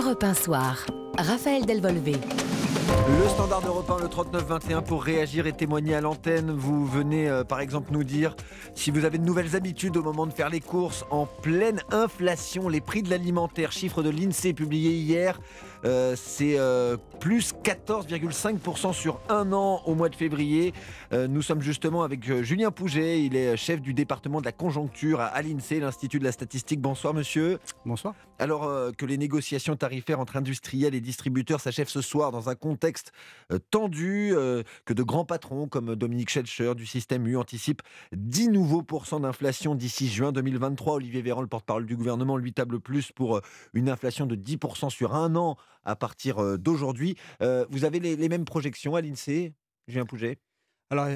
Europe 1 Soir. Raphaël Delvolvé. Le standard européen, le 39-21, pour réagir et témoigner à l'antenne. Vous venez euh, par exemple nous dire si vous avez de nouvelles habitudes au moment de faire les courses en pleine inflation. Les prix de l'alimentaire, chiffre de l'INSEE publié hier, euh, c'est euh, plus 14,5% sur un an au mois de février. nous sommes justement avec Julien Pouget, il est chef du département de la conjoncture à l'INSEE, l'Institut de la statistique. Bonsoir monsieur. Bonsoir. Alors que les négociations tarifaires entre industriels et distributeurs s'achèvent ce soir dans un contexte euh, tendu, euh, que de grands patrons comme Dominique Schelcher du système U anticipent 10 nouveaux pourcents d'inflation d'ici juin 2023. Olivier Véran, le porte-parole du gouvernement, lui table plus pour euh, une inflation de 10% sur un an à partir d'aujourd'hui. Vous avez les, mêmes projections à l'INSEE, Julien Pouget? Alors,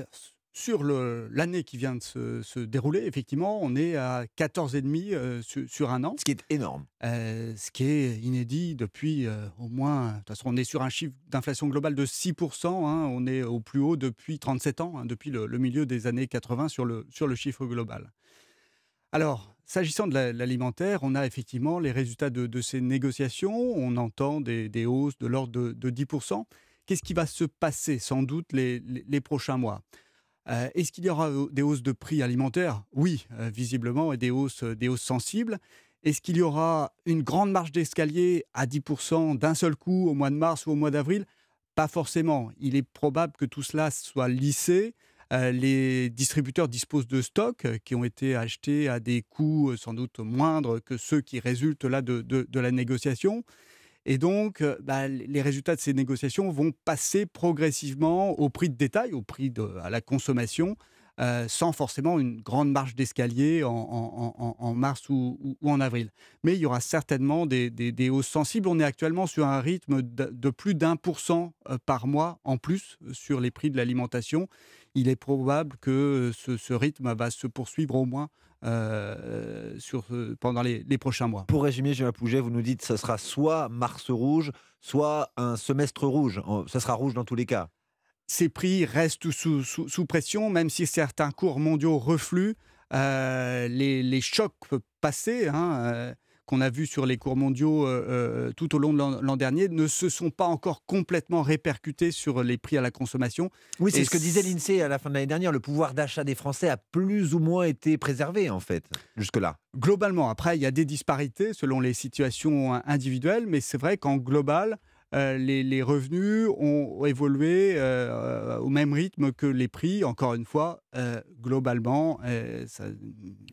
sur l'année qui vient de se, dérouler, effectivement, on est à 14,5 euh, sur, un an. Ce qui est énorme. Euh, ce qui est inédit depuis euh, au moins. De toute façon, on est sur un chiffre d'inflation globale de 6%. Hein, on est au plus haut depuis 37 ans, hein, depuis le, milieu des années 80 sur le, sur le chiffre global. Alors, s'agissant de l'alimentaire, on a effectivement les résultats de, ces négociations. On entend des, hausses de l'ordre de, 10%. Qu'est-ce qui va se passer sans doute les, prochains mois? Euh, est-ce qu'il y aura euh, des hausses de prix alimentaires? Oui, euh, visiblement, et des hausses, des hausses sensibles. Est-ce qu'il y aura une grande marge d'escalier à 10% d'un seul coup au mois de mars ou au mois d'avril? Pas forcément. Il est probable que tout cela soit lissé. Les distributeurs disposent de stocks qui ont été achetés à des coûts sans doute moindres que ceux qui résultent là de la négociation. Et donc, euh, bah, les résultats de ces négociations vont passer progressivement au prix de détail, au prix de, à la consommation, euh, sans forcément une grande marge d'escalier en, mars ou, en avril. Mais il y aura certainement des, hausses sensibles. On est actuellement sur un rythme de, plus d'un pour cent euh, par mois en plus sur les prix de l'alimentation. Il est probable que ce rythme va se poursuivre au moins euh, sur, pendant les, prochains mois. Pour résumer, Julien Pouget, vous nous dites que ce sera soit mars rouge, soit un semestre rouge. Ça sera rouge dans tous les cas. Ces prix restent sous, sous, pression, même si certains cours mondiaux refluent. Euh, les, les, chocs passés, hein, euh, qu'on a vu sur les cours mondiaux euh, euh, tout au long de l'an dernier ne se sont pas encore complètement répercutés sur les prix à la consommation. Oui, c'est ce que disait l'INSEE à la fin de l'année dernière. Le pouvoir d'achat des Français a plus ou moins été préservé, en fait, jusque-là. Globalement, après, il y a des disparités selon les situations individuelles, mais c'est vrai qu'en global, euh, les, revenus ont évolué euh, au même rythme que les prix. Encore une fois, euh, globalement,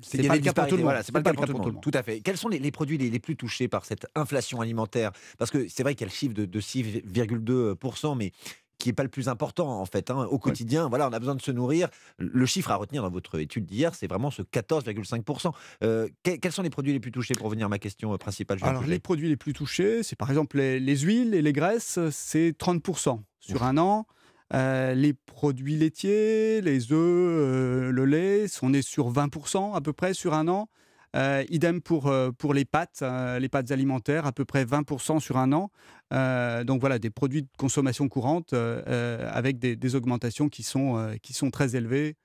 c'est pas, le cas pour tout le monde. c'est pas, le cas pour tout le monde. Tout à fait. Quels sont les, produits les, plus touchés par cette inflation alimentaire? Parce que c'est vrai qu'il y a le chiffre de, de 6,2%, mais qui n'est pas le plus important en fait. Hein. Au quotidien, voilà, on a besoin de se nourrir. Le chiffre à retenir dans votre étude d'hier, c'est vraiment ce 14,5%. Euh, quels sont les produits les plus touchés pour venir à ma question euh, principale Alors, les produits les plus touchés, c'est par exemple les, huiles et les graisses, c'est 30% sur un an. Euh, les produits laitiers, les œufs, le lait, on est sur 20% à peu près sur un an. Euh, idem pour, euh, pour les pâtes, euh, les pâtes alimentaires, à peu près 20% sur un an. donc voilà, des produits de consommation courante avec des, augmentations qui sont, qui sont très élevées.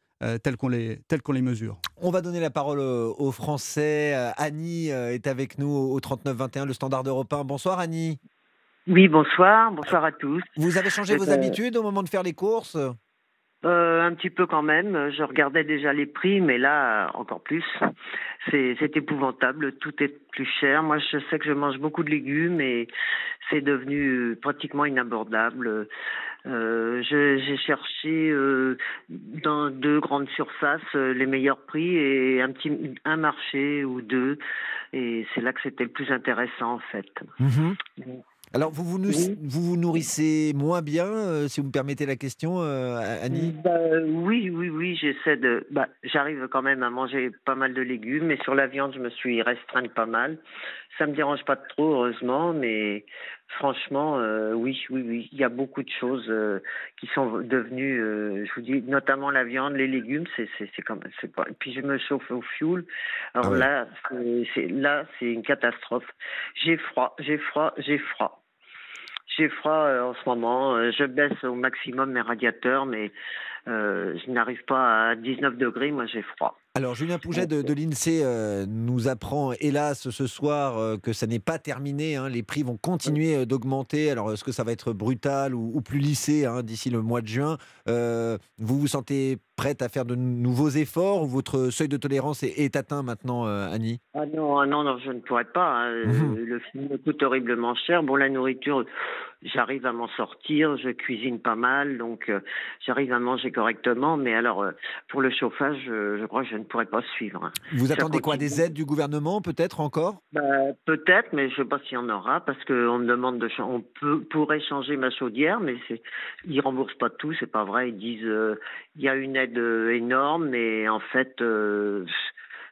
telles qu'on les, qu'on les mesure. On va donner la parole aux Français. Annie est avec nous au 39-21, le standard européen. Bonsoir Annie. Oui, bonsoir. Bonsoir à tous. Vous avez changé vos habitudes au moment de faire les courses? Euh, un petit peu quand même. Je regardais déjà les prix, mais là, encore plus. C'est épouvantable. Tout est plus cher. Moi, je sais que je mange beaucoup de légumes et c'est devenu pratiquement inabordable. Euh, J'ai cherché euh, dans deux grandes surfaces euh, les meilleurs prix et un petit un marché ou deux. Et c'est là que c'était le plus intéressant en fait. Mmh alors, vous vous, vous, nourrissez moins bien, euh, si vous me permettez la question, euh, Annie? Bah, Oui, oui, oui, j'essaie de. Bah, J'arrive quand même à manger pas mal de légumes, mais sur la viande, je me suis restreinte pas mal. Ça me dérange pas trop, heureusement, mais franchement, euh, oui, oui, oui, il y a beaucoup de choses qui sont devenues, je vous dis, notamment la viande, les légumes, c'est c'est comme, c'est pas. Et puis je me chauffe au fioul. Alors ah là, c'est là, c'est une catastrophe. J'ai froid, j'ai froid, j'ai froid. J'ai froid euh, en ce moment. Euh, je baisse au maximum mes radiateurs, mais euh, je n'arrive pas à 19 degrés. Moi, j'ai froid. Alors Julien Pouget de, l'INSEE euh, nous apprend hélas ce soir euh, que ça n'est pas terminé. Hein. les prix vont continuer euh, d'augmenter. Alors est-ce que ça va être brutal ou, plus lissé hein, d'ici le mois de juin? Vous vous sentez prête à faire de nouveaux efforts ou votre seuil de tolérance est, atteint maintenant, Annie? Ah non, ah non, non, je ne pourrais pas. Hein. Mmh le film coûte horriblement cher. Bon, la nourriture, j'arrive à m'en sortir, je cuisine pas mal, donc euh, j'arrive à manger correctement. Mais alors, euh, pour le chauffage, je crois que je ne pourrais pas suivre. Hein. Vous attendez quoi Des aides du gouvernement, peut-être encore? Bah, Peut-être, mais je ne sais pas s'il y en aura, parce qu'on me demande de on peut, pourrait changer ma chaudière, mais ils remboursent pas tout, c'est pas vrai. Ils disent euh, il y a une aide énorme, mais en fait.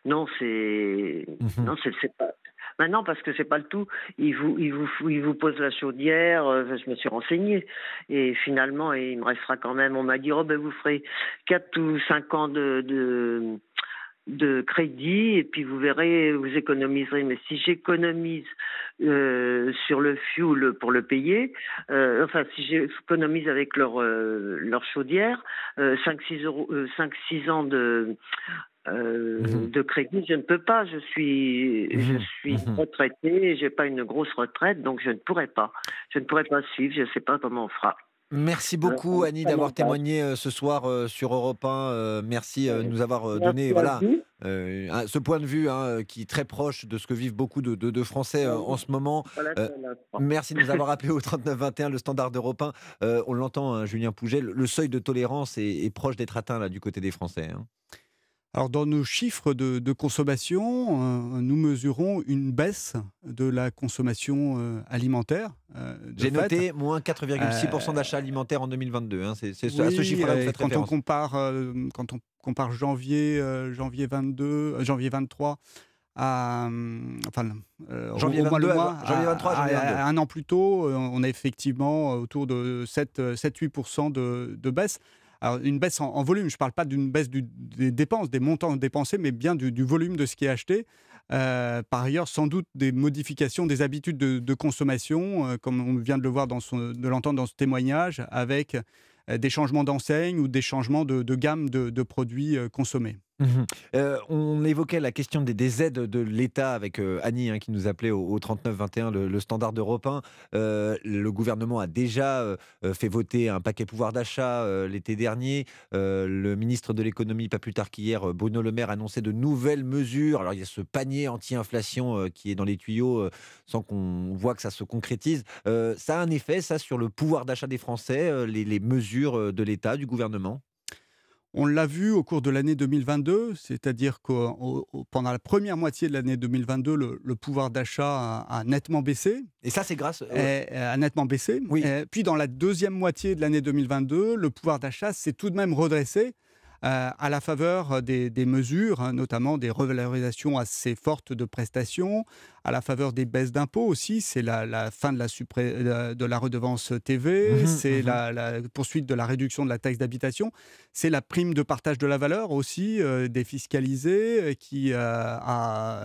non, c'est mmh non, c'est pas Maintenant, parce que c'est pas le tout, il vous, il vous, il vous pose la chaudière. Euh, je me suis renseigné et finalement, il me restera quand même. On m'a dit, oh ben vous ferez 4 ou 5 ans de, de de crédit et puis vous verrez, vous économiserez. Mais si j'économise euh, sur le fuel pour le payer, euh, enfin si j'économise avec leur euh, leur chaudière, 5-6 euros, 5-6 ans de euh, mmh de crédit, je ne peux pas. Je suis, mmh je suis mmh retraité, j'ai pas une grosse retraite, donc je ne pourrais pas. Je ne pourrais pas suivre. Je ne sais pas comment on fera. Merci beaucoup Annie d'avoir témoigné euh, ce soir euh, sur Europe 1. merci de nous avoir donné voilà ce point de vue hein, qui est très proche de ce que vivent beaucoup de, Français en ce moment. merci de nous avoir appelé au 3921, le standard d'Europe 1. on l'entend, hein, Julien Pouget, le seuil de tolérance est, proche d'être atteint là du côté des Français. Hein. Alors, dans nos chiffres de, consommation, euh, nous mesurons une baisse de la consommation euh, alimentaire. Euh, J'ai noté moins 4,6% d'achats alimentaires en 2022. Hein. C'est à ce chiffre-là que vous quand On compare, quand on compare janvier, janvier 22, janvier 23 à, enfin, janvier, 22, janvier 23, à, un an plus tôt, on a effectivement autour de 7-8% de, de baisse. Une baisse en, volume, je ne parle pas d'une baisse des dépenses, des montants dépensés, mais bien du, volume de ce qui est acheté. Euh, par ailleurs, sans doute des modifications des habitudes de, consommation, euh, comme on vient de le voir, de l'entendre dans ce témoignage, avec euh, des changements d'enseigne ou des changements de, gamme de, produits consommés. Mmh on évoquait la question des, aides de l'État avec Annie hein, qui nous appelait au, 39-21, le, standard d'Europe 1. Euh, le gouvernement a déjà fait voter un paquet pouvoir d'achat l'été dernier. le ministre de l'économie, pas plus tard qu'hier, Bruno Le Maire, annonçait de nouvelles mesures. Alors il y a ce panier anti-inflation qui est dans les tuyaux sans qu'on voit que ça se concrétise. ça a un effet, ça, sur le pouvoir d'achat des Français, les mesures de l'État, du gouvernement? On l'a vu au cours de l'année 2022, c'est-à-dire que pendant la première moitié de l'année 2022, le, pouvoir d'achat a, nettement baissé. Et ça, c'est grâce. Euh... A nettement baissé. Oui. puis dans la deuxième moitié de l'année 2022, le pouvoir d'achat s'est tout de même redressé. Euh, à la faveur des, mesures, hein, notamment des revalorisations assez fortes de prestations, à la faveur des baisses d'impôts aussi. C'est la, fin de la, euh, de la redevance TV, mmh c'est mmh la, poursuite de la réduction de la taxe d'habitation, c'est la prime de partage de la valeur aussi euh, défiscalisée qui, a,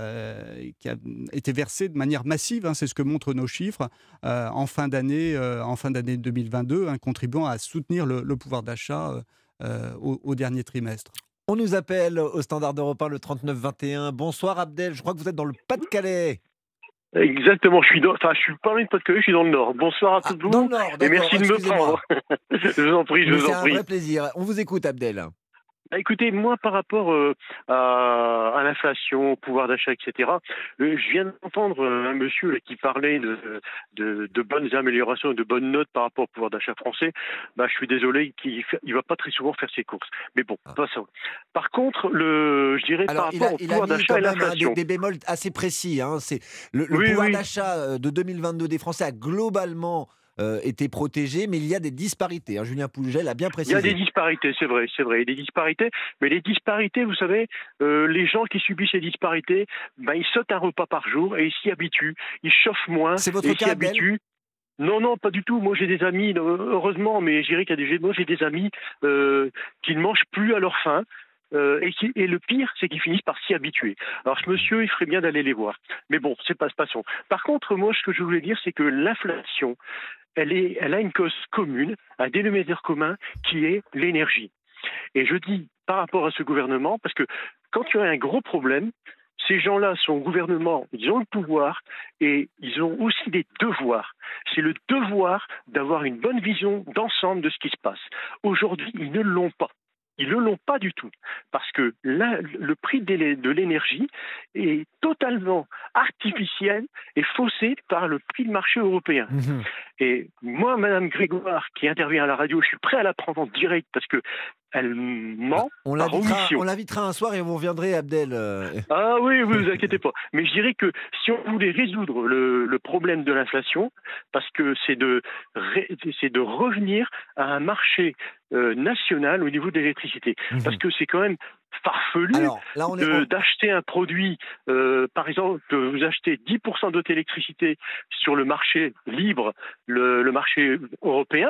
qui a été versée de manière massive. Hein, c'est ce que montrent nos chiffres en fin d'année, en fin d'année 2022, hein, contribuant à soutenir le, le pouvoir d'achat euh, au, dernier trimestre. On nous appelle au standard d'Europe 1 le 3921. Bonsoir Abdel, je crois que vous êtes dans le Pas-de-Calais. Exactement, je suis dans, enfin, je suis pas loin de Pas-de-Calais, je suis dans le Nord. Bonsoir à ah, tous. dans le Nord, et merci de me prendre. je vous en prie, je vous en prie. C'est un vrai plaisir. On vous écoute, Abdel. Bah, écoutez, moi, par rapport euh, à, à l'inflation, au pouvoir d'achat, etc., euh, je viens d'entendre euh, un monsieur qui parlait de, de, de, bonnes améliorations, de bonnes notes par rapport au pouvoir d'achat français. Bah, je suis désolé, qu'il ne va pas très souvent faire ses courses. Mais bon, ah. pas ça. Par contre, le, je dirais par rapport au pouvoir d'achat et l'inflation. Des, des, bémols assez précis. Hein, c'est le, pouvoir d'achat de 2022 des Français a globalement euh, étaient protégés, mais il y a des disparités. Hein. Julien Pougel a bien précisé. Il y a des disparités, c'est vrai, c'est vrai, il y a des disparités, mais les disparités, vous savez, euh, les gens qui subissent ces disparités, ben, ils sautent un repas par jour et ils s'y habituent, ils chauffent moins, c'est votre et s'y habituent. Non, non, pas du tout. Moi, j'ai des amis, euh, heureusement, mais je dirais qu'il y a des, moi, j'ai des amis qui ne mangent plus à leur faim. Et, et, le pire, c'est qu'ils finissent par s'y habituer. Alors, ce monsieur, il ferait bien d'aller les voir. Mais bon, c'est pas passons. Par contre, moi, ce que je voulais dire, c'est que l'inflation, elle, a une cause commune, un dénominateur commun qui est l'énergie. Et je dis par rapport à ce gouvernement, parce que quand tu as un gros problème, ces gens-là sont au gouvernement, ils ont le pouvoir et ils ont aussi des devoirs. C'est le devoir d'avoir une bonne vision d'ensemble de ce qui se passe. Aujourd'hui, ils ne l'ont pas. Ils ne l'ont pas du tout, parce que le prix de l'énergie est totalement artificiel et faussé par le prix de marché européen. Mhm. Et moi, Madame Grégoire, qui intervient à la radio, je suis prêt à la prendre en direct parce que elle ment. On l'invitera un soir et vous reviendrez, Abdel. Euh. Ah oui, vous vous inquiétez pas. Mais je dirais que si on voulait résoudre le, problème de l'inflation, parce que c'est de, de revenir à un marché euh, national au niveau de l'électricité. Mhm. Parce que c'est quand même farfelu d'acheter un produit, euh, par exemple, de vous achetez 10% d'auto électricité sur le marché libre, le, le marché européen,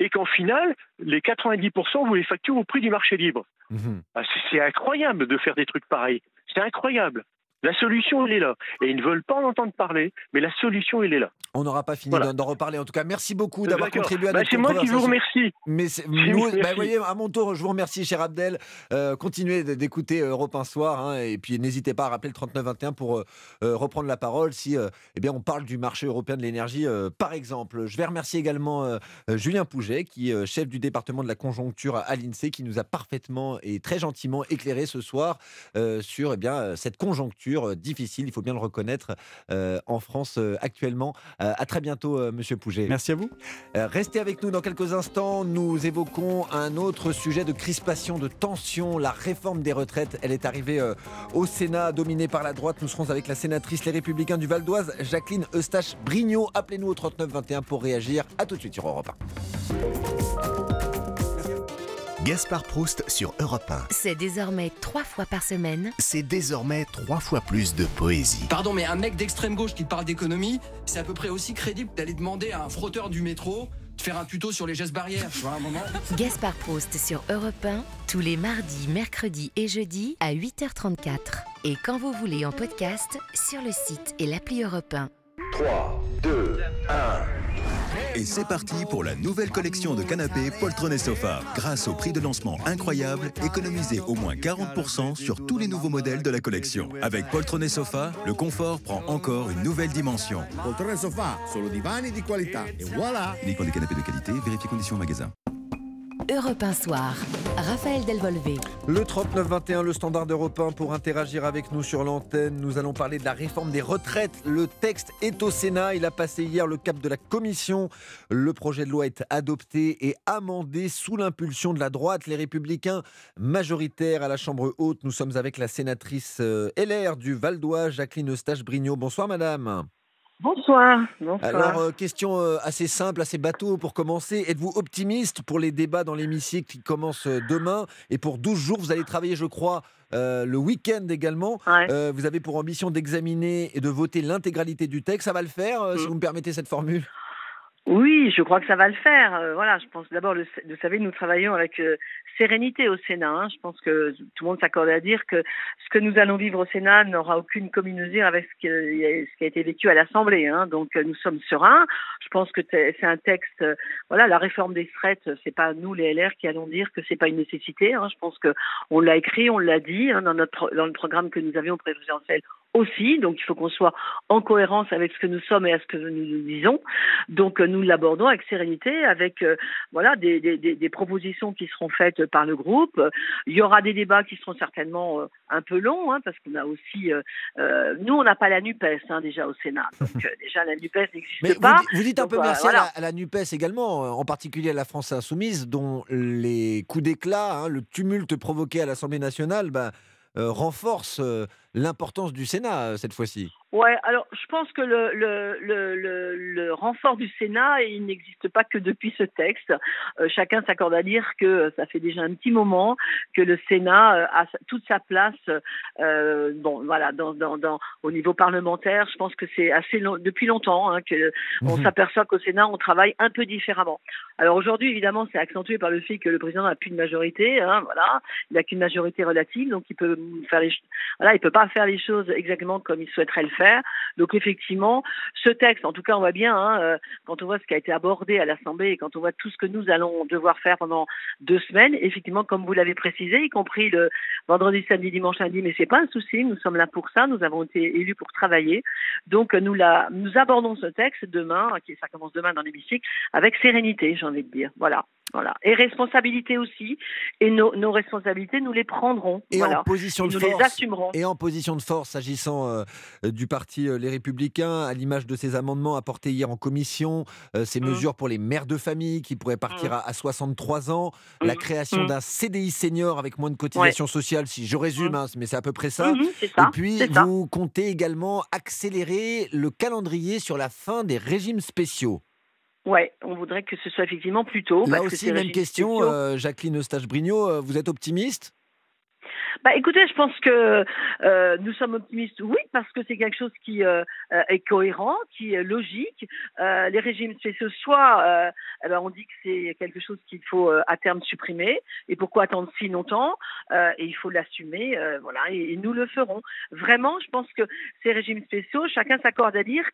et qu'en final, les 90%, vous les facturez au prix du marché libre. Mhm. Ah, c'est incroyable de faire des trucs pareils. C'est incroyable. La solution, elle est là. Et ils ne veulent pas en entendre parler, mais la solution, elle est là. On n'aura pas fini d'en reparler. En tout cas, merci beaucoup d'avoir contribué à bah, notre C'est moi qui vous remercie. Mais nous, bah, voyez, à mon tour, je vous remercie, cher Abdel. Euh, continuez d'écouter Europe 1 soir. Hein, et puis, n'hésitez pas à rappeler le 3921 pour euh, euh, reprendre la parole si eh bien, on parle du marché européen de l'énergie, par exemple. Je vais remercier également Julien Pouget, qui est chef du département de la conjoncture à l'INSEE, qui nous a parfaitement et très gentiment éclairé ce soir sur eh bien, cette conjoncture difficile, il faut bien le reconnaître, euh, en France euh, actuellement. Euh, à très bientôt, Monsieur Pouget. Merci à vous. restez avec nous dans quelques instants. Nous évoquons un autre sujet de crispation, de tension, la réforme des retraites. Elle est arrivée au Sénat, dominée par la droite. Nous serons avec la sénatrice Les Républicains du Val d'Oise, Jacqueline Eustache-Brignot. Appelez-nous au 39 21 pour réagir. À tout de suite sur Europe 1. Gaspard Proust sur Europe 1. C'est désormais trois fois par semaine. C'est désormais trois fois plus de poésie. Pardon, mais un mec d'extrême gauche qui parle d'économie, c'est à peu près aussi crédible d'aller demander à un frotteur du métro de faire un tuto sur les gestes barrières, tu vois, un moment. Gaspard Proust sur Europe 1, tous les mardis, mercredis et jeudis à 8h34. Et quand vous voulez en podcast, sur le site et l'appli Europe 1. 3, 2, 1. Et c'est parti pour la nouvelle collection de canapés Poltron et Sofa. Grâce au prix de lancement incroyable, économisez au moins 40% sur tous les nouveaux modèles de la collection. Avec Poltron et Sofa, le confort prend encore une nouvelle dimension. Poltron et Sofa, solo divani di qualità. Et voilà Uniquement des canapés de qualité, vérifiez conditions au magasin. Europe 1 Soir, Raphaël Delvolvé. Le 39-21, le standard européen pour interagir avec nous sur l'antenne. Nous allons parler de la réforme des retraites. Le texte est au Sénat. Il a passé hier le cap de la commission. Le projet de loi est adopté et amendé sous l'impulsion de la droite. Les républicains majoritaires à la Chambre haute. Nous sommes avec la sénatrice euh, LR du Val d'Oise, Jacqueline Eustache-Brignot. Bonsoir madame. Bonsoir. Alors, euh, question euh, assez simple, assez bateau pour commencer. Êtes-vous optimiste pour les débats dans l'hémicycle qui commencent euh, demain Et pour 12 jours, vous allez travailler, je crois, le week-end également. vous avez pour ambition d'examiner et de voter l'intégralité du texte. Ça va le faire, si mm. vous me permettez cette formule? Oui, je crois que ça va le faire. voilà, je pense d'abord, vous savez, nous travaillons avec sérénité au Sénat. Hein. Je pense que tout le monde s'accorde à dire que ce que nous allons vivre au Sénat n'aura aucune commune mesure avec ce qui, a été vécu à l'Assemblée. Hein. Donc nous sommes sereins. Je pense que c'est un texte. Voilà, la réforme des retraites, c'est pas nous les LR qui allons dire que c'est pas une nécessité. Hein. Je pense que on l'a écrit, on l'a dit dans notre dans le programme que nous avions présidentiel aussi. Donc il faut qu'on soit en cohérence avec ce que nous sommes et à ce que nous, nous disons. Donc nous l'abordons avec sérénité, avec euh, voilà des, des, des, propositions qui seront faites par le groupe. Il y aura des débats qui seront certainement euh, un peu longs, hein, parce qu'on a aussi euh, nous on n'a pas la Nupes hein, déjà au Sénat. Donc déjà la Nupes n'existe pas. Vous, dites un peu merci à, la, Nupes également, en particulier à la France insoumise, dont les coups d'éclat, hein, le tumulte provoqué à l'Assemblée nationale. Ben, renforce l'importance du Sénat cette fois-ci. Ouais, alors je pense que le, le, le, le, renfort du Sénat, il n'existe pas que depuis ce texte. Euh, chacun s'accorde à dire que ça fait déjà un petit moment que le Sénat euh, a toute sa place. Euh, bon, voilà, dans, dans, dans, au niveau parlementaire, je pense que c'est assez long, depuis longtemps hein, que on mhm. s'aperçoit qu'au Sénat on travaille un peu différemment. Alors aujourd'hui, évidemment, c'est accentué par le fait que le président n'a plus de majorité. Hein, voilà, il n'a qu'une majorité relative, donc il peut faire les, voilà, il peut pas pas faire les choses exactement comme ils souhaiteraient le faire. Donc effectivement, ce texte, en tout cas, on voit bien hein, euh, quand on voit ce qui a été abordé à l'Assemblée et quand on voit tout ce que nous allons devoir faire pendant deux semaines, effectivement, comme vous l'avez précisé, y compris le vendredi, samedi, dimanche, lundi, mais c'est pas un souci. Nous sommes là pour ça. Nous avons été élus pour travailler. Donc nous la, nous abordons ce texte demain, qui ça commence demain dans l'hémicycle, avec sérénité, j'ai envie de dire. Voilà. Voilà. Et responsabilité aussi. Et nos, nos responsabilités, nous les prendrons. Et voilà. en position de nous force. les assumerons. Et en position de force, s'agissant euh, du parti euh, Les Républicains, à l'image de ces amendements apportés hier en commission, euh, ces Mm. mesures pour les mères de famille qui pourraient partir à, à 63 ans, la Mm. création d'un CDI senior avec moins de cotisations sociales, si je résume, hein, mais c'est à peu près ça. Et puis, ça. vous comptez également accélérer le calendrier sur la fin des régimes spéciaux. Ouais, on voudrait que ce soit effectivement plus tôt. Là parce aussi, même question, euh, Jacqueline Eustache-Brignot, euh, vous êtes optimiste? Bah, écoutez, je pense que euh, nous sommes optimistes, oui, parce que c'est quelque chose qui euh, euh, est cohérent, qui est logique. Euh, les régimes spéciaux, soit euh, eh ben, on dit que c'est quelque chose qu'il faut euh, à terme supprimer, et pourquoi attendre si longtemps? Et il faut l'assumer, voilà, et, nous le ferons. Vraiment, je pense que ces régimes spéciaux, chacun s'accorde à dire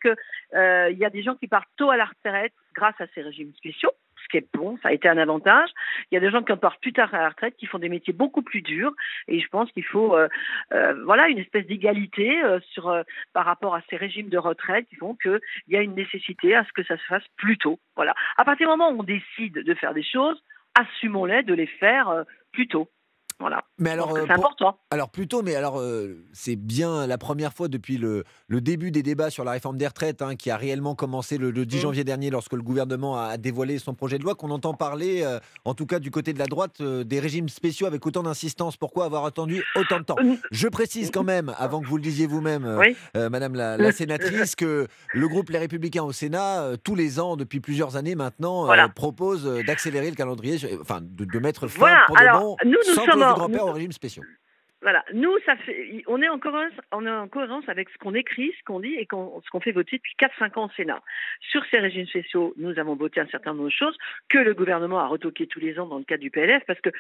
euh, il y a des gens qui partent tôt à la retraite grâce à ces régimes spéciaux ce qui est bon, ça a été un avantage. Il y a des gens qui partent plus tard à la retraite, qui font des métiers beaucoup plus durs, et je pense qu'il faut, euh, euh, voilà, une espèce d'égalité euh, sur par rapport à ces régimes de retraite qui font qu'il y a une nécessité à ce que ça se fasse plus tôt. Voilà. À partir du moment où on décide de faire des choses, assumons-les de les faire plus tôt. Voilà. Mais alors, euh, c'est important. Alors plutôt, mais alors euh, c'est bien la première fois depuis le, le début des débats sur la réforme des retraites hein, qui a réellement commencé le, le 10 Mm. janvier dernier lorsque le gouvernement a dévoilé son projet de loi qu'on entend parler, euh, en tout cas du côté de la droite, euh, des régimes spéciaux avec autant d'insistance. Pourquoi avoir attendu autant de temps? Je précise quand même, avant que vous le disiez vous-même, euh, Oui. euh, Madame la, la sénatrice, que le groupe Les Républicains au Sénat, euh, tous les ans, depuis plusieurs années maintenant, euh, Voilà. propose euh, d'accélérer le calendrier, enfin de, de mettre fin Voilà, pour de alors, bon, nous, nous sommes clause en- du grand-père nous- aux régimes spéciaux. Voilà, nous, ça fait, on est en cohérence, on est en cohérence avec ce qu'on écrit, ce qu'on dit et ce qu'on fait voter depuis 4-5 ans au Sénat. Sur ces régimes spéciaux, nous avons voté un certain nombre de choses que le gouvernement a retoqué tous les ans dans le cadre du PLF parce que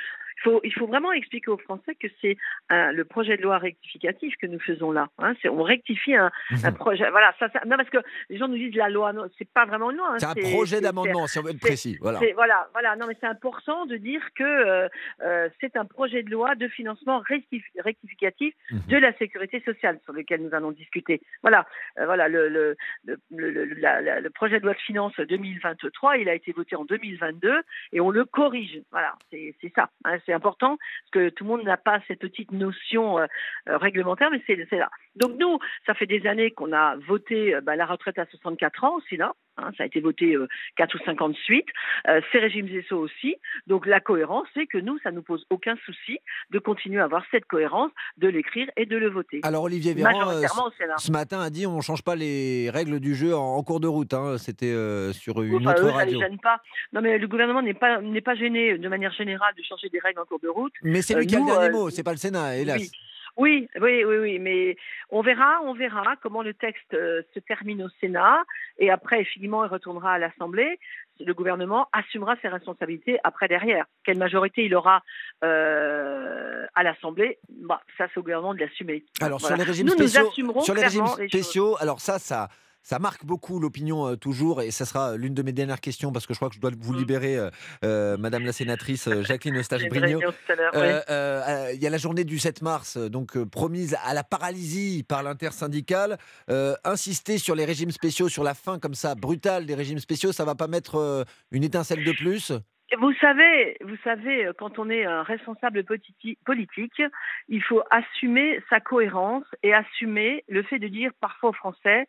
faut, il faut vraiment expliquer aux Français que c'est un- le projet de loi rectificatif que nous faisons là. Hein, on rectifie un, un projet. Voilà, ça, ça- non parce que les gens nous disent la loi, non, c'est pas vraiment une loi. hein, C'est un projet d'amendement, si on veut être précis. Voilà. c'est- voilà, voilà. Non, mais c'est important de dire que euh, euh, c'est un projet de loi de financement rectif- rectificatif Mhm. de la sécurité sociale sur lequel nous allons discuter. Voilà, euh, voilà le, le, le, le- le- la- la- le projet de loi de finances 2023, il a été voté en 2022 et on le corrige. Voilà, c'est c'est ça. hein, c'est important parce que tout le monde n'a pas cette petite notion euh, euh, réglementaire, mais c'est c'est là. Donc nous, ça fait des années qu'on a voté euh, bah, la retraite à 64 ans aussi là. Hein, ça a été voté euh, 4 ou 5 ans de suite. Euh, ces régimes ESSO aussi. Donc la cohérence, c'est que nous, ça nous pose aucun souci de continuer à avoir cette cohérence, de l'écrire et de le voter. Alors Olivier Véran, euh, Sénat. ce matin a dit on ne change pas les règles du jeu en, en cours de route. hein. C'était sur une autre eux, ça radio. les gêne pas. Non, mais le gouvernement n'est pas n'est pas gêné de manière générale de changer des règles en cours de route. Mais c'est lui qui a le dernier mot, c'est pas le Sénat, hélas. Oui. Oui, oui, oui, oui, mais on verra, on verra comment le texte euh, se termine au Sénat et après, finalement, il retournera à l'Assemblée. Le gouvernement assumera ses responsabilités après derrière. Quelle majorité il aura euh, à l'Assemblée bah, Ça, c'est au gouvernement de l'assumer. Alors Voilà. sur les régimes Nous, nous spéciaux, assumerons sur les régimes les spéciaux, alors ça, ça, ça marque beaucoup l'opinion euh, toujours, et ça sera l'une de mes dernières questions parce que je crois que je dois vous Mm. libérer, euh, euh, Madame la sénatrice euh, Jacqueline Eustache-Brignot. Euh, euh, euh, Il y a la journée du 7 mars, euh, donc euh, promise à la paralysie par l'intersyndicale. Euh, insister sur les régimes spéciaux, sur la fin comme ça brutale des régimes spéciaux, ça va pas mettre euh, une étincelle de plus? Vous savez, vous savez, quand on est un responsable politi- politique, il faut assumer sa cohérence et assumer le fait de dire parfois aux Français,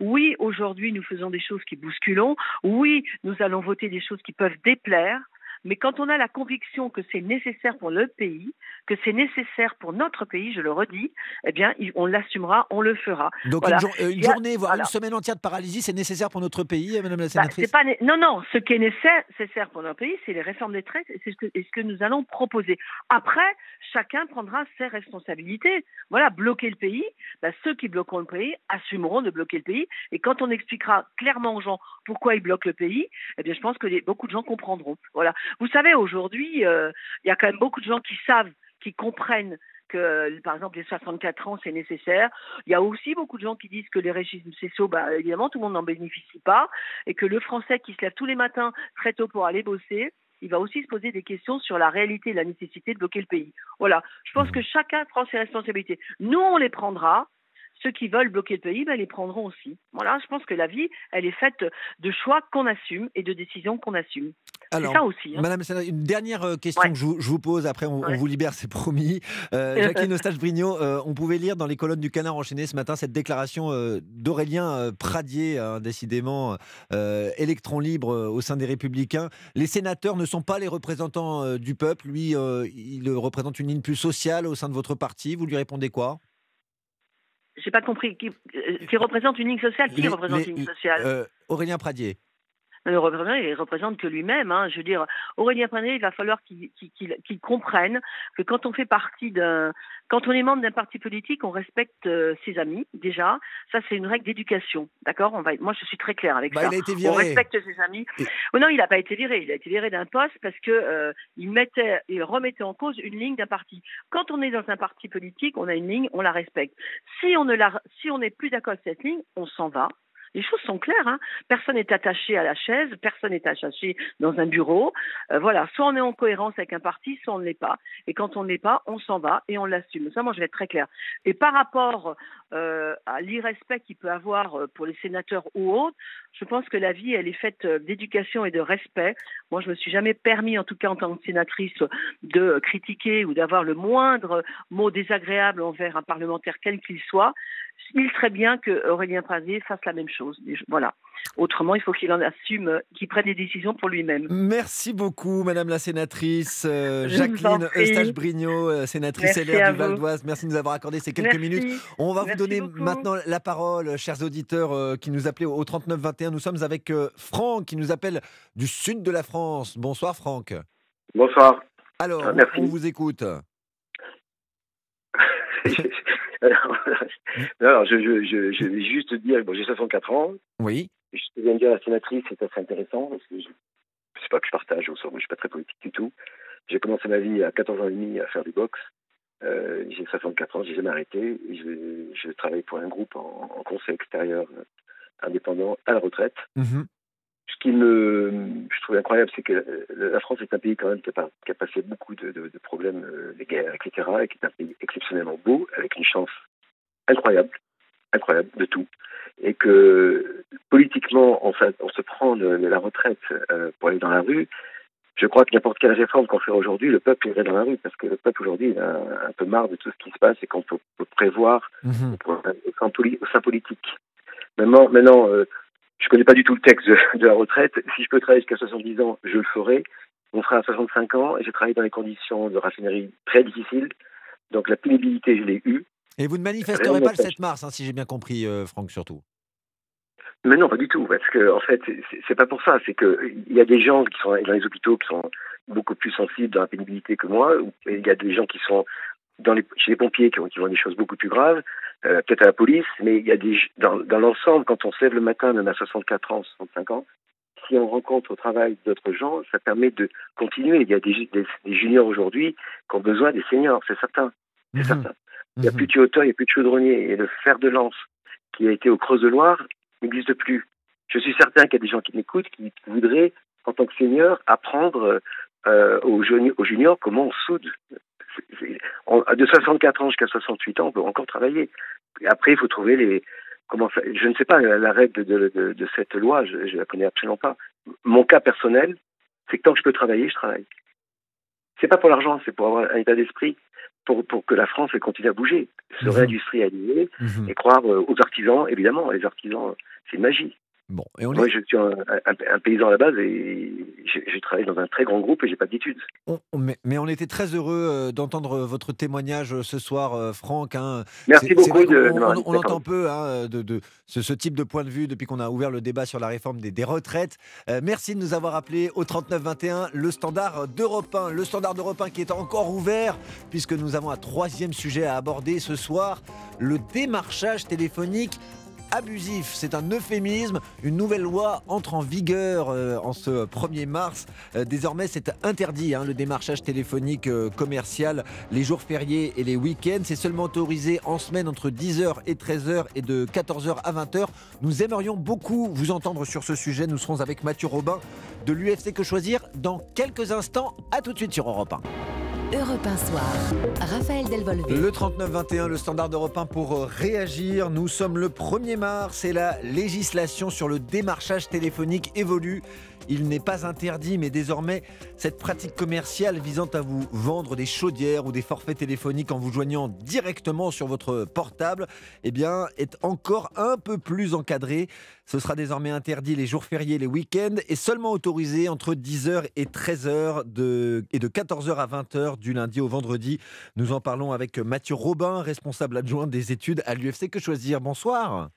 oui, aujourd'hui nous faisons des choses qui bousculons, oui, nous allons voter des choses qui peuvent déplaire, mais quand on a la conviction que c'est nécessaire pour le pays, que c'est nécessaire pour notre pays, je le redis, eh bien, on l'assumera, on le fera. Donc Voilà. une, jour- euh, une a- journée, voire voilà. une semaine entière de paralysie, c'est nécessaire pour notre pays, euh, Madame la Bah, sénatrice pas non, non. Ce qui est nécessaire, pour notre pays, c'est les réformes des traites et c'est ce que, et ce que nous allons proposer. Après, chacun prendra ses responsabilités. Voilà, bloquer le pays. bah, ceux qui bloqueront le pays assumeront de bloquer le pays. Et quand on expliquera clairement aux gens pourquoi ils bloquent le pays, eh bien, je pense que les- beaucoup de gens comprendront. Voilà. Vous savez, aujourd'hui, euh, il y a quand même beaucoup de gens qui savent, qui comprennent que, par exemple, les 64 ans, c'est nécessaire. Il y a aussi beaucoup de gens qui disent que les régimes spéciaux, bah, évidemment, tout le monde n'en bénéficie pas, et que le Français qui se lève tous les matins très tôt pour aller bosser, il va aussi se poser des questions sur la réalité et la nécessité de bloquer le pays. Voilà, je pense que chacun prend ses responsabilités. Nous, on les prendra. Ceux qui veulent bloquer le pays, ben, les prendront aussi. Voilà, je pense que la vie, elle est faite de choix qu'on assume et de décisions qu'on assume. C'est ça aussi. hein. Madame Sénat, une dernière euh, question Ouais. que je, vous- je vous pose, après on, vous libère, c'est promis. Euh, Jacqueline Eustache-Brignot, euh, on pouvait lire dans les colonnes du Canard enchaîné ce matin cette déclaration euh, d'Aurélien Pradier, hein, décidément électron libre au sein des Républicains. Les sénateurs ne sont pas les représentants du peuple. Lui, il représente une ligne plus sociale au sein de votre parti. Vous lui répondez quoi? J'ai pas compris. Qui, euh, qui représente une ligne sociale Qui Les- représente les- une ligne sociale? euh, Aurélien Pradier. Le représentant, il représente que lui-même. Hein. Je veux dire, Aurélien Pradier, il va falloir qu'il qu'il- qu'il- qu'il comprenne que quand on fait partie d'un, quand on est membre d'un parti politique, on respecte euh, ses amis. Déjà, ça c'est une règle d'éducation, d'accord? On va, moi je suis très claire avec Bah, ça. il a été On viré. respecte ses amis. Oh non, il n'a pas été viré. Il a été viré d'un poste parce que euh, il mettait, il remettait en cause une ligne d'un parti. Quand on est dans un parti politique, on a une ligne, on la respecte. Si on ne la, si on n'est plus d'accord avec cette ligne, on s'en va. Les choses sont claires. Hein. Personne n'est attaché à la chaise, personne n'est attaché dans un bureau. Euh, voilà, soit on est en cohérence avec un parti, soit on ne l'est pas. Et quand on ne l'est pas, on s'en va et on l'assume. Ça, moi, je vais être très clair. Et par rapport euh, à l'irrespect qu'il peut avoir euh, pour les sénateurs ou autres, je pense que la vie, elle est faite d'éducation et de respect. Moi, je me suis jamais permis, en tout cas en tant que sénatrice, de critiquer ou d'avoir le moindre mot désagréable envers un parlementaire quel qu'il soit. Il serait bien que Aurélien Pradier fasse la même chose. Voilà. Autrement, il faut qu'il en assume, euh, qu'il prenne des décisions pour lui-même. Merci beaucoup, Madame la sénatrice euh, Jacqueline. Eustache-Brignot, euh, sénatrice Merci LR du Val d'Oise. Merci de nous avoir accordé ces quelques Merci. minutes. On va vous donner beaucoup. maintenant la parole, chers auditeurs euh, qui nous appelaient au 39 21. Nous sommes avec euh, Franck qui nous appelle du sud de la France. Bonsoir, Franck. Bonsoir. Alors, merci. on vous écoute. alors, alors, je, je, je, vais juste dire, bon, j'ai 64 ans. Oui. Je vient de dire la sénatrice, c'est assez intéressant parce que je c'est pas que je partage, au sens où je suis pas très politique du tout. J'ai commencé ma vie à 14 ans et demi à faire du boxe. Euh, j'ai 64 ans, j'ai jamais arrêté. Je, je travaille pour un groupe en, en conseil extérieur euh, indépendant à la retraite. Mhm. Ce qui me, je trouve incroyable, c'est que la France est un pays quand même qui a, pas- qui a passé beaucoup de, de- de problèmes, euh, des guerres, etc., et qui est un pays exceptionnellement beau, avec une chance incroyable, incroyable de tout, et que politiquement, on, se- on se prend de, de la retraite euh, pour aller dans la rue. Je crois que n'importe quelle réforme qu'on fait aujourd'hui, le peuple irait dans la rue, parce que le peuple aujourd'hui a un, un peu marre de tout ce qui se passe et qu'on peut, peut prévoir au sein, poli- au sein politique. Maintenant, maintenant euh, je connais pas du tout le texte de, de la retraite. Si je peux travailler jusqu'à 70 ans, je le ferai. Mon frère a 65 ans et j'ai travaillé dans les conditions de raffinerie très difficiles. Donc la pénibilité, je l'ai eue. Et vous ne Rien manifesterez pas le n'empêche. 7 mars, hein, si j'ai bien compris, euh, Franck, surtout. Mais non, pas du tout, parce que en fait, c'est- pas pour ça. C'est que il y a des gens qui sont dans les hôpitaux qui sont beaucoup plus sensibles dans la pénibilité que moi. Il y a des gens qui sont dans les, chez les pompiers qui ont, qui ont des choses beaucoup plus graves, euh, peut-être à la police. Mais il y a des dans, dans l'ensemble, quand on se lève le matin, même à 64 ans, 65 ans, si on rencontre au travail d'autres gens, ça permet de continuer. Il y a des, des, des juniors aujourd'hui qui ont besoin des seniors, c'est certain. C'est certain. Il n'y a plus de tuyauteur, il n'y a plus de chaudronnier. Et le fer de lance qui a été au Creuse de Loire n'existe plus. Je suis certain qu'il y a des gens qui m'écoutent qui voudraient, en tant que senior, apprendre euh, aux, jeunes, aux juniors comment on soude. On- de 64 ans jusqu'à 68 ans, on peut encore travailler. Et après, il faut trouver les. Comment je ne sais pas la, règle de, de, de cette loi, je ne la connais absolument pas. Mon cas personnel, c'est que tant que je peux travailler, je travaille. C'est pas pour l'argent, c'est pour avoir un état d'esprit pour, pour que la France elle continue à bouger, se Mhm. réindustrialiser et croire euh, aux artisans. Évidemment, les artisans, c'est magie. Bon, et on Moi, est- je suis un, un- un paysan à la base et j'ai travaillé dans un très grand groupe et j'ai pas d'études. Mais, mais on était très heureux euh, d'entendre votre témoignage euh, ce soir, euh, Franck. hein. Merci beaucoup de- on, on- entend peu hein, de, de ce, ce type de point de vue depuis qu'on a ouvert le débat sur la réforme des, des retraites. Euh, merci de nous avoir appelé au 3921, le standard d'Europe 1. Le standard d'Europe 1 qui est encore ouvert, puisque nous avons un troisième sujet à aborder ce soir, le démarchage téléphonique abusif. C'est un euphémisme. Une nouvelle loi entre en vigueur euh, en ce 1er mars. Euh, désormais, c'est interdit hein, le démarchage téléphonique euh, commercial les jours fériés et les week-ends. C'est seulement autorisé en semaine entre 10h et 13h et de 14h à 20h. Nous aimerions beaucoup vous entendre sur ce sujet. Nous serons avec Mathieu Robin de l'UFC Que Choisir dans quelques instants. À tout de suite sur Europe 1. Europe 1 Soir. Raphaël Delvolvé. Le 39-21, le standard d'Europe 1 pour euh, réagir. Nous sommes le 1er mars et la législation sur le démarchage téléphonique évolue. Il n'est pas interdit, mais désormais, cette pratique commerciale visant à vous vendre des chaudières ou des forfaits téléphoniques en vous joignant directement sur votre portable, eh bien, est encore un peu plus encadrée. Ce sera désormais interdit les jours fériés, les week-ends et seulement autorisé entre 10h et 13h de, et de 14h à 20h du lundi au vendredi. Nous en parlons avec Mathieu Robin, responsable adjoint des études à l'UFC Que Choisir. Bonsoir.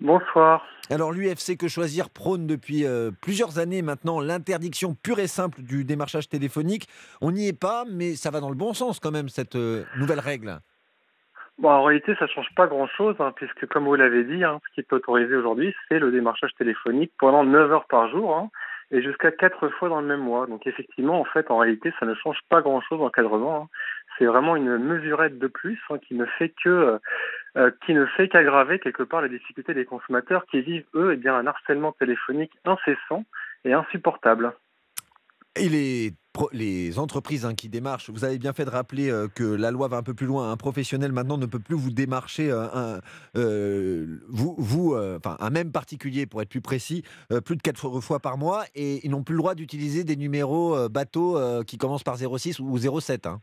Bonsoir. Alors l'UFC Que Choisir prône depuis euh, plusieurs années maintenant l'interdiction pure et simple du démarchage téléphonique. On n'y est pas, mais ça va dans le bon sens quand même, cette euh, nouvelle règle. En réalité, ça ne change pas grand-chose, hein, puisque comme vous l'avez dit, hein, ce qui est autorisé aujourd'hui, c'est le démarchage téléphonique pendant 9 heures par jour hein, et jusqu'à 4 fois dans le même mois. Donc effectivement, en fait, en réalité, ça ne change pas grand-chose d'encadrement. C'est vraiment une mesurette de plus qui ne fait que euh, qui ne fait qu'aggraver quelque part la difficulté des consommateurs qui vivent, eux, eh bien, un harcèlement téléphonique incessant et insupportable. Et les, les entreprises hein, qui démarchent, vous avez bien fait de rappeler euh, que la loi va un peu plus loin. Un professionnel maintenant ne peut plus vous démarcher, euh, un, vous, vous un même particulier pour être plus précis, plus de quatre fois par mois, et ils n'ont plus le droit d'utiliser des numéros bateaux qui commencent par 06 ou 07. Hein.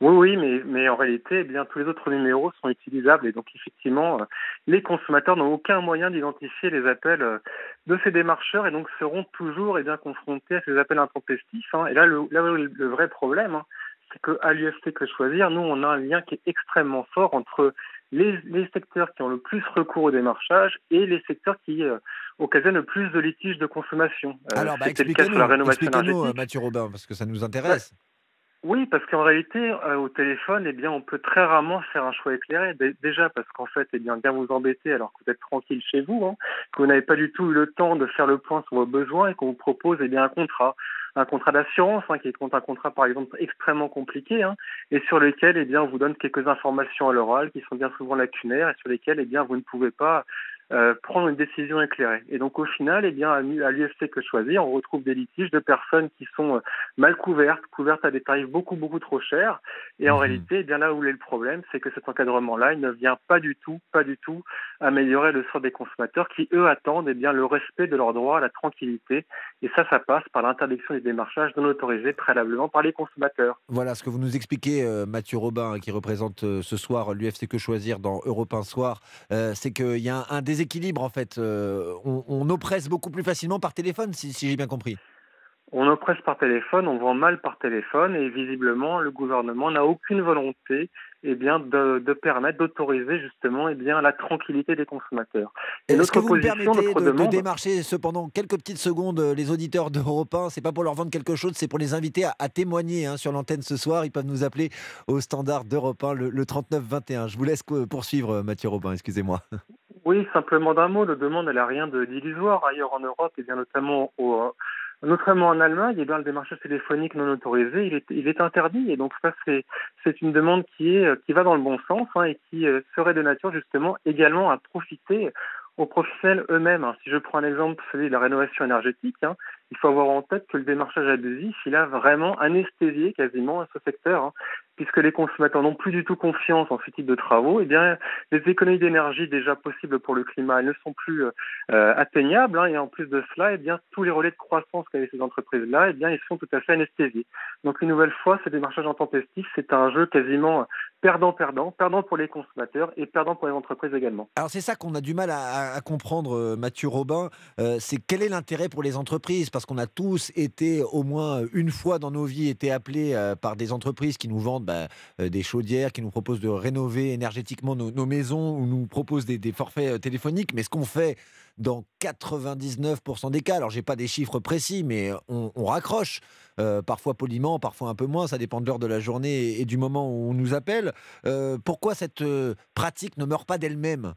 Oui, oui, mais, mais en réalité, eh bien, tous les autres numéros sont utilisables et donc effectivement, euh, les consommateurs n'ont aucun moyen d'identifier les appels euh, de ces démarcheurs et donc seront toujours eh bien, confrontés à ces appels intempestifs. Hein. Et là, le, le vrai problème, hein, c'est qu'à l'UFC Que Choisir, nous, on a un lien qui est extrêmement fort entre les, les secteurs qui ont le plus recours au démarchage et les secteurs qui euh, occasionnent le plus de litiges de consommation. Alors, bah, expliquez-nous, Mathieu Robin, parce que ça nous intéresse. Oui, parce qu'en réalité, euh, au téléphone, eh bien, on peut très rarement faire un choix éclairé. déjà parce qu'en fait, eh bien, bien vous embêter alors que vous êtes tranquille chez vous, hein, que vous n'avez pas du tout eu le temps de faire le point sur vos besoins et qu'on vous propose eh bien un contrat, un contrat d'assurance, hein, qui est un contrat par exemple extrêmement compliqué, hein, et sur lequel eh bien on vous donne quelques informations à l'oral qui sont bien souvent lacunaires et sur lesquelles eh bien vous ne pouvez pas euh, prendre une décision éclairée. Et donc au final, eh bien, à l'UFC que choisir, on retrouve des litiges de personnes qui sont euh, mal couvertes, couvertes à des tarifs beaucoup beaucoup trop chers. Et en mhm. réalité, eh bien là où est le problème, c'est que cet encadrement-là, il ne vient pas du tout, pas du tout améliorer le sort des consommateurs qui eux attendent eh bien le respect de leurs droits la tranquillité. Et ça, ça passe par l'interdiction des démarchages non autorisés préalablement par les consommateurs. Voilà ce que vous nous expliquez, euh, Mathieu Robin, qui représente ce soir l'UFC que choisir dans Europe 1 Soir, c'est qu'il y a un, un équilibre en fait. Euh, on, oppresse beaucoup plus facilement par téléphone, si, j'ai bien compris. On oppresse par téléphone, on vend mal par téléphone et visiblement le gouvernement n'a aucune volonté eh bien, de, permettre, d'autoriser justement eh bien, la tranquillité des consommateurs. Est-ce que vous me permettez de, démarcher cependant quelques petites secondes euh, les auditeurs d'Europe 1 C'est pas pour leur vendre quelque chose, c'est pour les inviter à, témoigner hein, sur l'antenne ce soir. Ils peuvent nous appeler au standard d'Europe 1, le, le 3921. Je vous laisse poursuivre, Mathieu Robin, excusez-moi. Oui, simplement d'un mot, la demande elle n'a rien d'illusoire ailleurs en Europe et bien notamment au, euh, notamment en Allemagne, et bien le démarchage téléphonique non autorisé, il est, il est interdit et donc ça c'est une demande qui est qui va dans le bon sens hein, et qui euh, serait de nature justement également à profiter aux professionnels eux-mêmes. Hein. Si je prends un exemple, savez, de la rénovation énergétique, hein, il faut avoir en tête que le démarchage abusif, il a vraiment anesthésié quasiment ce secteur, hein, puisque les consommateurs n'ont plus du tout confiance en ce type de travaux. Et eh bien, les économies d'énergie déjà possibles pour le climat, ne sont plus euh, atteignables. Hein, et en plus de cela, et eh bien, tous les relais de croissance qu'avaient ces entreprises-là, et eh bien, ils sont tout à fait anesthésiés. Donc, une nouvelle fois, ce démarchage intempestif, c'est un jeu quasiment perdant-perdant, perdant pour les consommateurs et perdant pour les entreprises également. Alors, c'est ça qu'on a du mal à, comprendre, euh, Mathieu Robin. Euh, c'est quel est l'intérêt pour les entreprises? Qu'on a tous été au moins une fois dans nos vies été appelés euh, par des entreprises qui nous vendent bah, euh, des chaudières, qui nous proposent de rénover énergétiquement nos, maisons ou nous proposent des, forfaits euh, téléphoniques. Mais ce qu'on fait dans 99% des cas, alors j'ai pas des chiffres précis, mais on, raccroche. parfois poliment, parfois un peu moins, ça dépend de l'heure de la journée et, du moment où on nous appelle. pourquoi cette pratique ne meurt pas d'elle-même?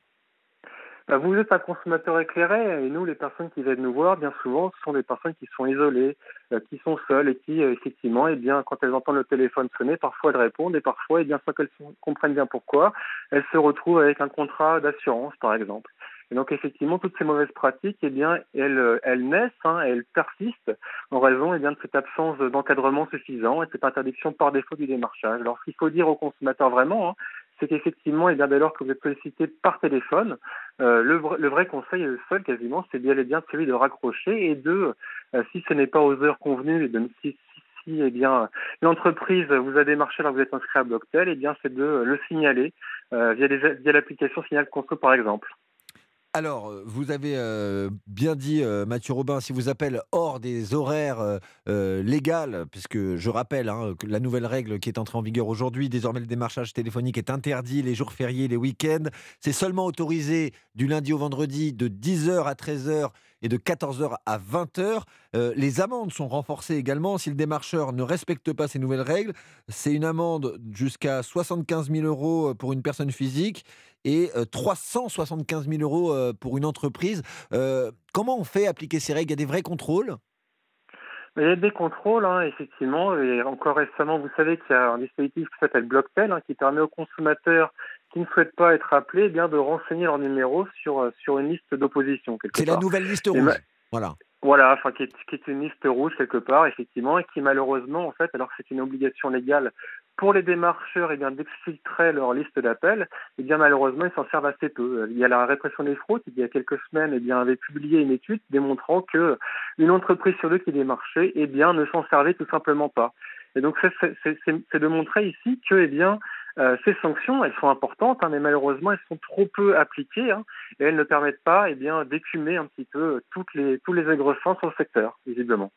Bah, vous êtes un consommateur éclairé et nous, les personnes qui viennent nous voir, bien souvent, ce sont des personnes qui sont isolées, euh, qui sont seules et qui, euh, effectivement, eh bien, quand elles entendent le téléphone sonner, parfois elles répondent et parfois, eh bien, sans qu'elles comprennent bien pourquoi, elles se retrouvent avec un contrat d'assurance, par exemple. Et donc effectivement, toutes ces mauvaises pratiques, eh bien, elles, euh, elles naissent, hein, elles persistent en raison eh bien, de cette absence d'encadrement suffisant et de cette interdiction par défaut du démarchage. Alors ce qu'il faut dire aux consommateurs vraiment, hein, c'est qu'effectivement, eh bien, dès lors que vous êtes sollicité par téléphone, euh, le, vrai conseil est le seul quasiment, c'est bien et bien celui de raccrocher et de, euh, si ce n'est pas aux heures convenues et de si, si, eh bien l'entreprise vous a démarché alors que vous êtes inscrit à Blocktel, eh bien c'est de le signaler euh, via, via l'application Signal Conso par exemple. Alors, euh, vous avez euh, bien dit, euh, Mathieu Robin, si vous appelle hors des horaires légaux, puisque je rappelle hein, que la nouvelle règle qui est entrée en vigueur aujourd'hui, désormais le démarchage téléphonique est interdit les jours fériés, les week-ends. C'est seulement autorisé du lundi au vendredi de 10h à 13h et de 14h à 20h. les amendes sont renforcées également si le démarcheur ne respecte pas ces nouvelles règles. C'est une amende jusqu'à 75 000 euros pour une personne physique et 375 000 euros pour une entreprise. comment on fait appliquer ces règles? Il y a des vrais contrôles? Il y a des contrôles, hein, effectivement. Et encore récemment, vous savez qu'il y a un dispositif qui s'appelle Blocktel, hein, qui permet aux consommateurs qui ne souhaitent pas être appelés eh bien, de renseigner leur numéro sur, sur une liste d'opposition. C'est la nouvelle liste rouge. Voilà. Voilà, enfin qui est, qui est, une liste rouge quelque part, effectivement, et qui malheureusement, en fait, alors que c'est une obligation légale pour les démarcheurs eh bien, d'exfiltrer leur liste d'appels, eh bien, malheureusement, ils s'en servent assez peu. Il y a la répression des fraudes, il y a quelques semaines, eh bien, avait publié une étude démontrant que une entreprise sur deux qui démarchait eh bien, ne s'en servait tout simplement pas. Et donc, c'est de montrer ici que, eh bien, euh, ces sanctions, elles sont importantes, hein, mais malheureusement, elles sont trop peu appliquées hein, et elles ne permettent pas eh bien, d'écumer un petit peu toutes les, tous les agressants sur le secteur, visiblement.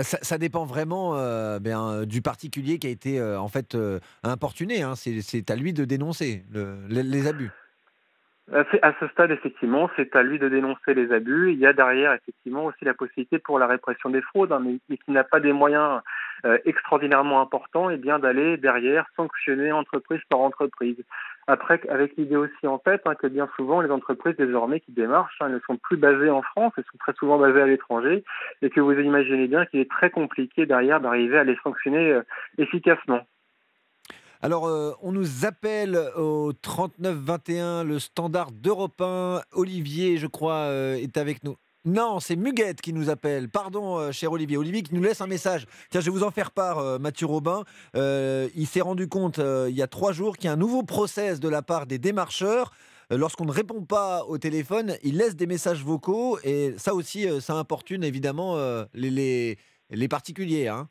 Ça, dépend vraiment euh, ben, du particulier qui a été euh, en fait euh, importuné. Hein. C'est à lui de dénoncer les, abus. À ce stade, effectivement, c'est à lui de dénoncer les abus. Il y a derrière, effectivement, aussi la possibilité pour la répression des fraudes, hein, mais, qui n'a pas des moyens extraordinairement importants, et bien d'aller derrière sanctionner entreprise par entreprise. Après, avec l'idée aussi en tête hein, que bien souvent, les entreprises désormais qui démarchent hein, ne sont plus basées en France, elles sont très souvent basées à l'étranger, et que vous imaginez bien qu'il est très compliqué derrière d'arriver à les sanctionner euh, efficacement. Alors, euh, on nous appelle au 3921, le standard d'Europe 1. Olivier, je crois, euh, est avec nous. Non, c'est Muguette qui nous appelle. Pardon, euh, cher Olivier. Olivier qui nous laisse un message. Tiens, je vais vous en faire part, Mathieu Robin. Il s'est rendu compte il y a trois jours qu'il y a un nouveau process de la part des démarcheurs. Lorsqu'on ne répond pas au téléphone, ils laissent des messages vocaux et ça aussi, ça importune évidemment les particuliers. Hein.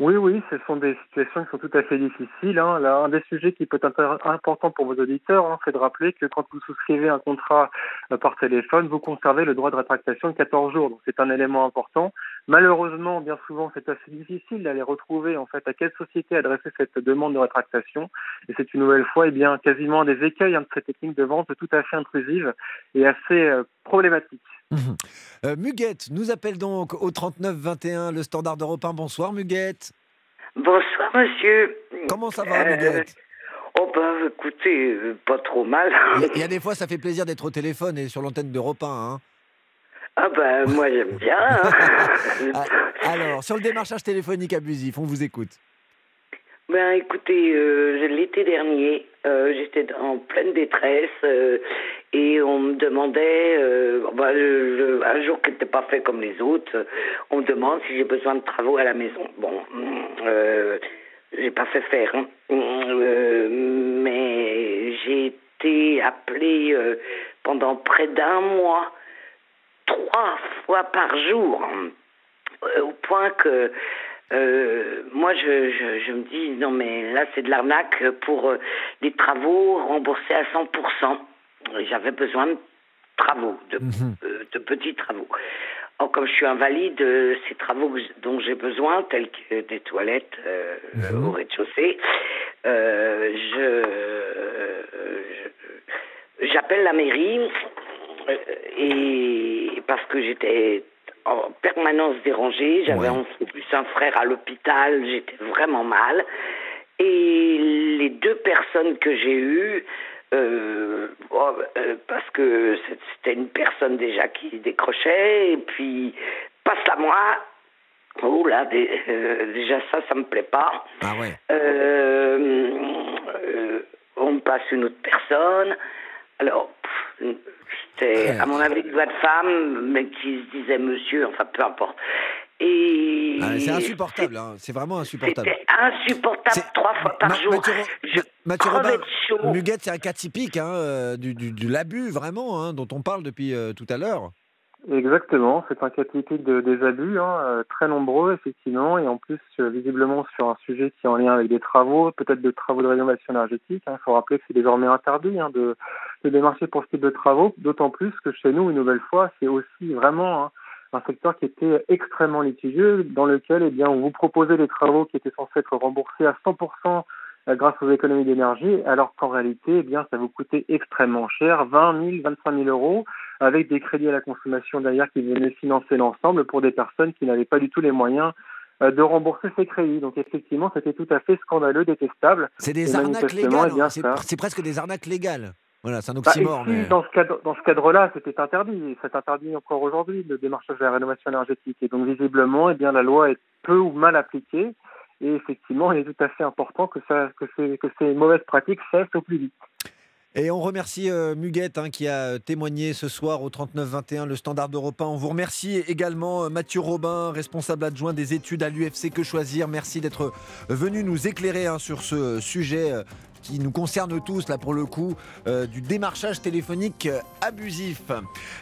Oui, oui, ce sont des situations qui sont tout à fait difficiles. Hein. Là, un des sujets qui peut être important pour vos auditeurs, hein, c'est de rappeler que quand vous souscrivez un contrat euh, par téléphone, vous conservez le droit de rétractation de 14 jours. Donc c'est un élément important. Malheureusement, bien souvent, c'est assez difficile d'aller retrouver en fait à quelle société adresser cette demande de rétractation. Et c'est une nouvelle fois, eh bien, quasiment des écueils hein, de cette technique de vente tout à fait intrusive et assez euh. Mmh. Euh, Muguette nous appelle donc au 39 21, le standard d'Europe 1. Bonsoir Muguette. Bonsoir monsieur. Comment ça va Muguette Oh ben écoutez, pas trop mal. Il y, a des fois ça fait plaisir d'être au téléphone et sur l'antenne d'Europe 1. Hein. Ah ben moi j'aime bien. Hein. Ah, alors, sur le démarchage téléphonique abusif, on vous écoute. Ben écoutez, euh, l'été dernier, euh, j'étais en pleine détresse euh, et on me demandait, ben, un jour qui n'était pas fait comme les autres, on me demande si j'ai besoin de travaux à la maison. Bon, j'ai pas fait faire, hein. mais j'ai été appelée pendant près d'un mois trois fois par jour, euh, au point que euh, moi, je, me dis, non, mais là, c'est de l'arnaque pour euh, des travaux remboursés à 100%. J'avais besoin de travaux, de, mhm. de petits travaux. Or, comme je suis invalide, ces travaux dont j'ai besoin, tels que des toilettes mhm. au rez-de-chaussée, je, j'appelle la mairie et parce que j'étais en permanence dérangée, j'avais en plus un frère à l'hôpital, j'étais vraiment mal. Et les deux personnes que j'ai eues euh, bon, euh, parce que c'était une personne déjà qui décrochait, et puis passe à moi. Oh là, euh, déjà ça, ça me plaît pas. Ah ouais. Euh, on passe une autre personne. Alors, c'était, à mon avis, une voix de femme, mais qui se disait monsieur, enfin peu importe. Et Ah, c'est insupportable, hein, c'est vraiment insupportable. c'était insupportable trois fois par Ma- jour. Mathieu, Ro- Je Ma- Mathieu Robin, de. Muguette, c'est un cas typique hein, euh, du, du- de l'abus, vraiment, hein, dont on parle depuis euh, tout à l'heure. Exactement, c'est un cas typique de, des abus, hein, euh, très nombreux effectivement, et en plus euh, visiblement sur un sujet qui est en lien avec des travaux, peut-être des travaux de rénovation énergétique. hein. Il faut rappeler que c'est désormais interdit hein, de, de démarcher pour ce type de travaux, d'autant plus que chez nous, une nouvelle fois, c'est aussi vraiment hein, un secteur qui était extrêmement litigieux, dans lequel eh bien, on vous proposait des travaux qui étaient censés être remboursés à 100% euh, grâce aux économies d'énergie, alors qu'en réalité, eh bien, ça vous coûtait extrêmement cher, 20 000, 25 000 euros, avec des crédits à la consommation derrière qui venaient financer l'ensemble pour des personnes qui n'avaient pas du tout les moyens euh, de rembourser ces crédits. Donc effectivement, c'était tout à fait scandaleux, détestable. C'est des Et arnaques légales, eh hein, c'est presque des arnaques légales. Voilà, c'est un bah, oxymore. ici, mais... dans ce cadre, dans ce cadre-là, c'était interdit. C'est interdit encore aujourd'hui le démarchage de la rénovation énergétique. Et donc visiblement, eh bien, la loi est peu ou mal appliquée. Et effectivement, il est tout à fait important que, ça, que, ces, que ces mauvaises pratiques cessent au plus vite. Et on remercie euh, Muguette hein, qui a témoigné ce soir au 39-21, le standard d'Europe 1. On vous remercie également euh, Mathieu Robin, responsable adjoint des études à l'UFC Que Choisir. Merci d'être venu nous éclairer hein, sur ce sujet euh, qui nous concerne tous, là pour le coup, euh, du démarchage téléphonique euh, abusif.